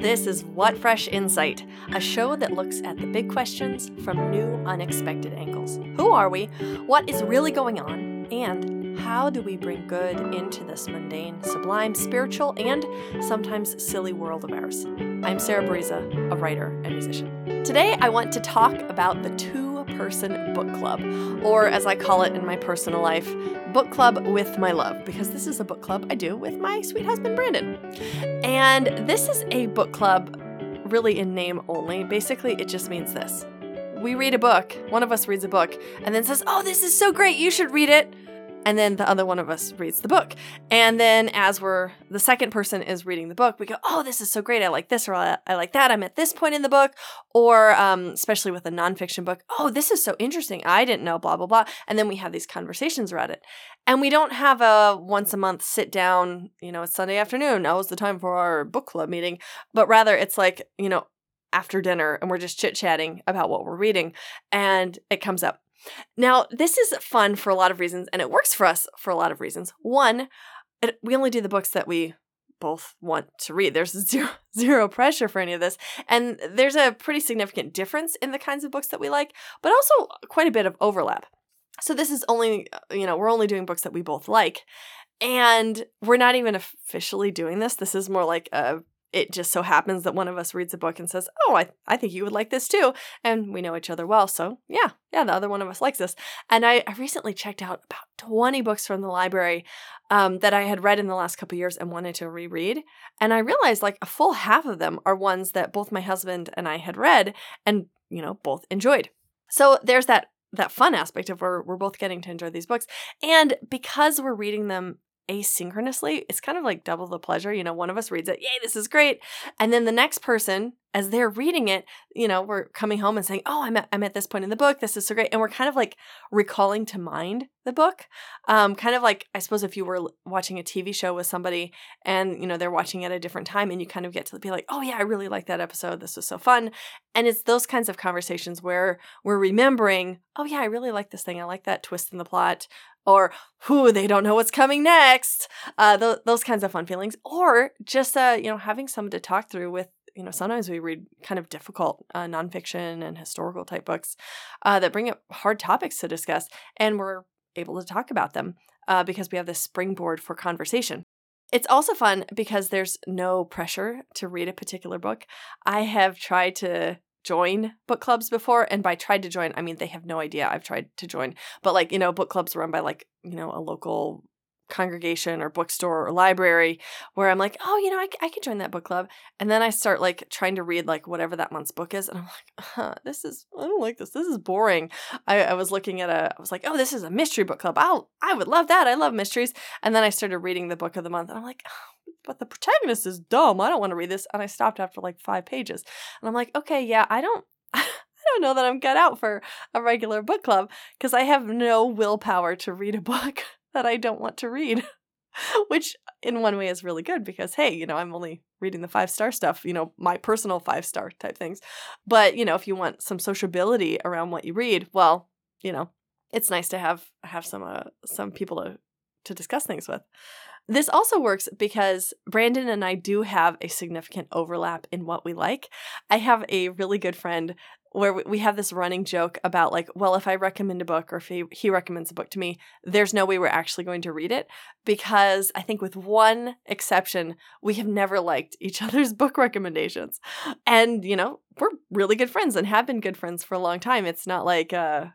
This is What Fresh Insight, a show that looks at the big questions from new, unexpected angles. Who are we? What is really going on? And how do we bring good into this mundane, sublime, spiritual, and sometimes silly world of ours? I'm Sarah Bariza, a writer and musician. Today, I want to talk about the two person book club, or as I call it in my personal life, book club with my love, because this is a book club I do with my sweet husband, Brandon. And this is a book club really in name only. Basically, it just means this. We read a book, one of us reads a book, and then says, Oh, this is so great, you should read it and then the other one of us reads the book. And then as we're the second person is reading the book, we go, "Oh, this is so great! I like this, or I, like that. I'm at this point in the book." Or um, especially with a nonfiction book, "Oh, this is so interesting! I didn't know." Blah blah blah. And then we have these conversations around it, and we don't have a once a month sit down. You know, it's Sunday afternoon. Now is the time for our book club meeting. But rather, it's like you know after dinner and we're just chit chatting about what we're reading, and it comes up now, this is fun for a lot of reasons, and it works for us for a lot of reasons. One, it, we only do the books that we both want to read. There's zero, zero pressure for any of this. And there's a pretty significant difference in the kinds of books that we like, but also quite a bit of overlap. So this is only, uh, you know, we're only doing books that we both like. And we're not even officially doing this. This is more like a it just so happens that one of us reads a book and says, Oh, I, I think you would like this too. And we know each other well. So, yeah, yeah, the other one of us likes this. And I, I recently checked out about 20 books from the library um, that I had read in the last couple years and wanted to reread. And I realized like a full half of them are ones that both my husband and I had read and, you know, both enjoyed. So there's that that fun aspect of where we're both getting to enjoy these books. And because we're reading them asynchronously, it's kind of like double the pleasure. You know, one of us reads it, yay, this is great. And then the next person, as they're reading it, you know, we're coming home and saying, oh, I'm at, I'm at this point in the book. This is so great. And we're kind of like recalling to mind the book. Um, kind of like, I suppose, if you were watching a TV show with somebody and, you know, they're watching at a different time and you kind of get to be like, oh, yeah, I really like that episode. This was so fun. And it's those kinds of conversations where we're remembering, oh, yeah, I really like this thing. I like that twist in the plot or who they don't know what's coming next uh, th- those kinds of fun feelings or just uh, you know having someone to talk through with you know sometimes we read kind of difficult uh, nonfiction and historical type books uh, that bring up hard topics to discuss and we're able to talk about them uh, because we have this springboard for conversation it's also fun because there's no pressure to read a particular book. I have tried to join book clubs before and by tried to join i mean they have no idea i've tried to join but like you know book clubs run by like you know a local congregation or bookstore or library where i'm like oh you know i, I could join that book club and then i start like trying to read like whatever that month's book is and i'm like huh, this is i don't like this this is boring I, I was looking at a i was like oh this is a mystery book club oh i would love that i love mysteries and then i started reading the book of the month and i'm like oh, but the protagonist is dumb. I don't want to read this. And I stopped after like five pages. And I'm like, okay, yeah, I don't. I don't know that I'm cut out for a regular book club because I have no willpower to read a book that I don't want to read. Which, in one way, is really good because, hey, you know, I'm only reading the five star stuff, you know, my personal five star type things. But, you know, if you want some sociability around what you read, well, you know, it's nice to have have some uh, some people to to discuss things with. This also works because Brandon and I do have a significant overlap in what we like. I have a really good friend where we have this running joke about like, well, if I recommend a book or if he, he recommends a book to me, there's no way we're actually going to read it because I think with one exception, we have never liked each other's book recommendations. And, you know, we're really good friends and have been good friends for a long time. It's not like uh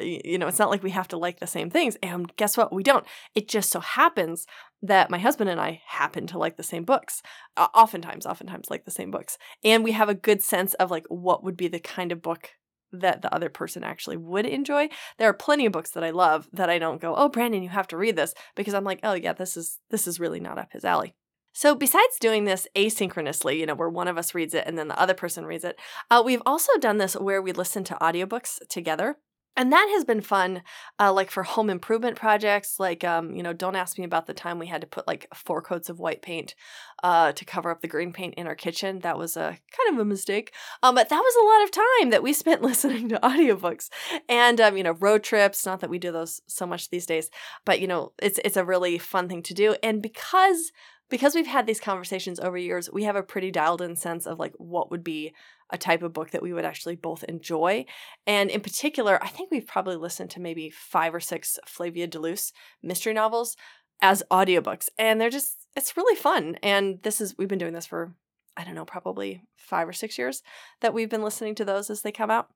you know, it's not like we have to like the same things. And guess what? We don't. It just so happens that my husband and I happen to like the same books. Uh, oftentimes, oftentimes like the same books. And we have a good sense of like what would be the kind of book that the other person actually would enjoy. There are plenty of books that I love that I don't go, "Oh, Brandon, you have to read this," because I'm like, "Oh yeah, this is this is really not up his alley." So, besides doing this asynchronously, you know, where one of us reads it and then the other person reads it, uh, we've also done this where we listen to audiobooks together and that has been fun uh, like for home improvement projects like um, you know don't ask me about the time we had to put like four coats of white paint uh, to cover up the green paint in our kitchen. That was a kind of a mistake. Um, but that was a lot of time that we spent listening to audiobooks and um, you know road trips not that we do those so much these days but you know it's it's a really fun thing to do. And because because we've had these conversations over years, we have a pretty dialed in sense of like what would be a type of book that we would actually both enjoy. And in particular, I think we've probably listened to maybe five or six Flavia de Luce mystery novels as audiobooks. And they're just, it's really fun. And this is, we've been doing this for, I don't know, probably five or six years that we've been listening to those as they come out.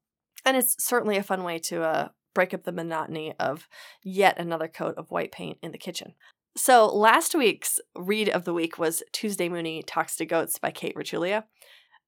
And it's certainly a fun way to uh, break up the monotony of yet another coat of white paint in the kitchen. So last week's read of the week was Tuesday Mooney Talks to Ghosts by Kate Racculia.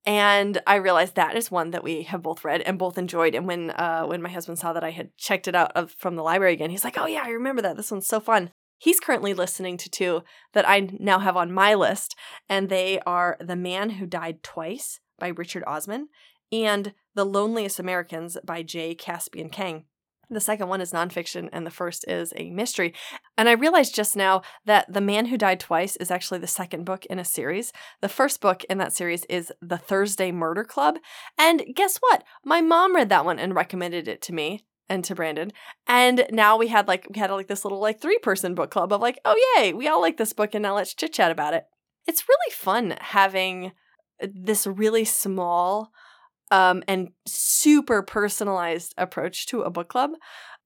And I realized that is one that we have both read and both enjoyed. And when uh, when my husband saw that I had checked it out of, from the library again, he's like, "Oh yeah, I remember that. This one's so fun." He's currently listening to two that I now have on my list, and they are The Man Who Died Twice by Richard Osman and The Loneliest Americans by Jay Caspian Kang. The second one is nonfiction, and the first is a mystery. And I realized just now that The Man Who Died Twice is actually the second book in a series. The first book in that series is The Thursday Murder Club. And guess what? My mom read that one and recommended it to me and to Brandon. And now we had like we had like this little like three person book club of like, oh yay, we all like this book and now let's chit chat about it. It's really fun having this really small um, and super personalized approach to a book club.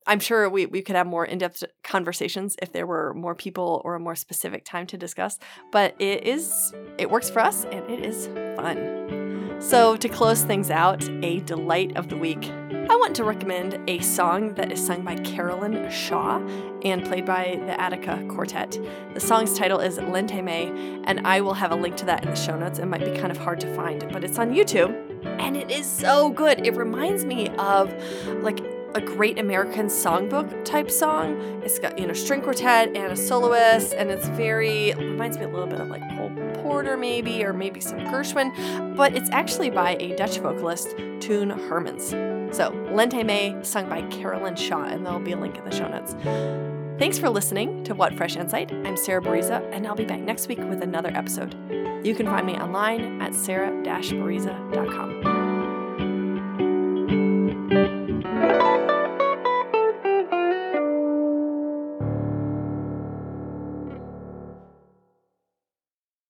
I'm sure we, we could have more in depth conversations if there were more people or a more specific time to discuss, but it is, it works for us and it is fun. So, to close things out, a delight of the week, I want to recommend a song that is sung by Caroline Shaw and played by the Attacca Quartet. The song's title is Lente Me, and I will have a link to that in the show notes. It might be kind of hard to find, but it's on YouTube and it is so good. It reminds me of like a great American songbook type song. It's got, you know, string quartet and a soloist, and it's very, reminds me a little bit of like Cole Porter, maybe, or maybe some Gershwin, but it's actually by a Dutch vocalist, Toon Hermans. So, Lente Me, sung by Caroline Shaw, and there'll be a link in the show notes. Thanks for listening to What Fresh Insight. I'm Sarah Bariza, and I'll be back next week with another episode. You can find me online at sarah-bariza.com.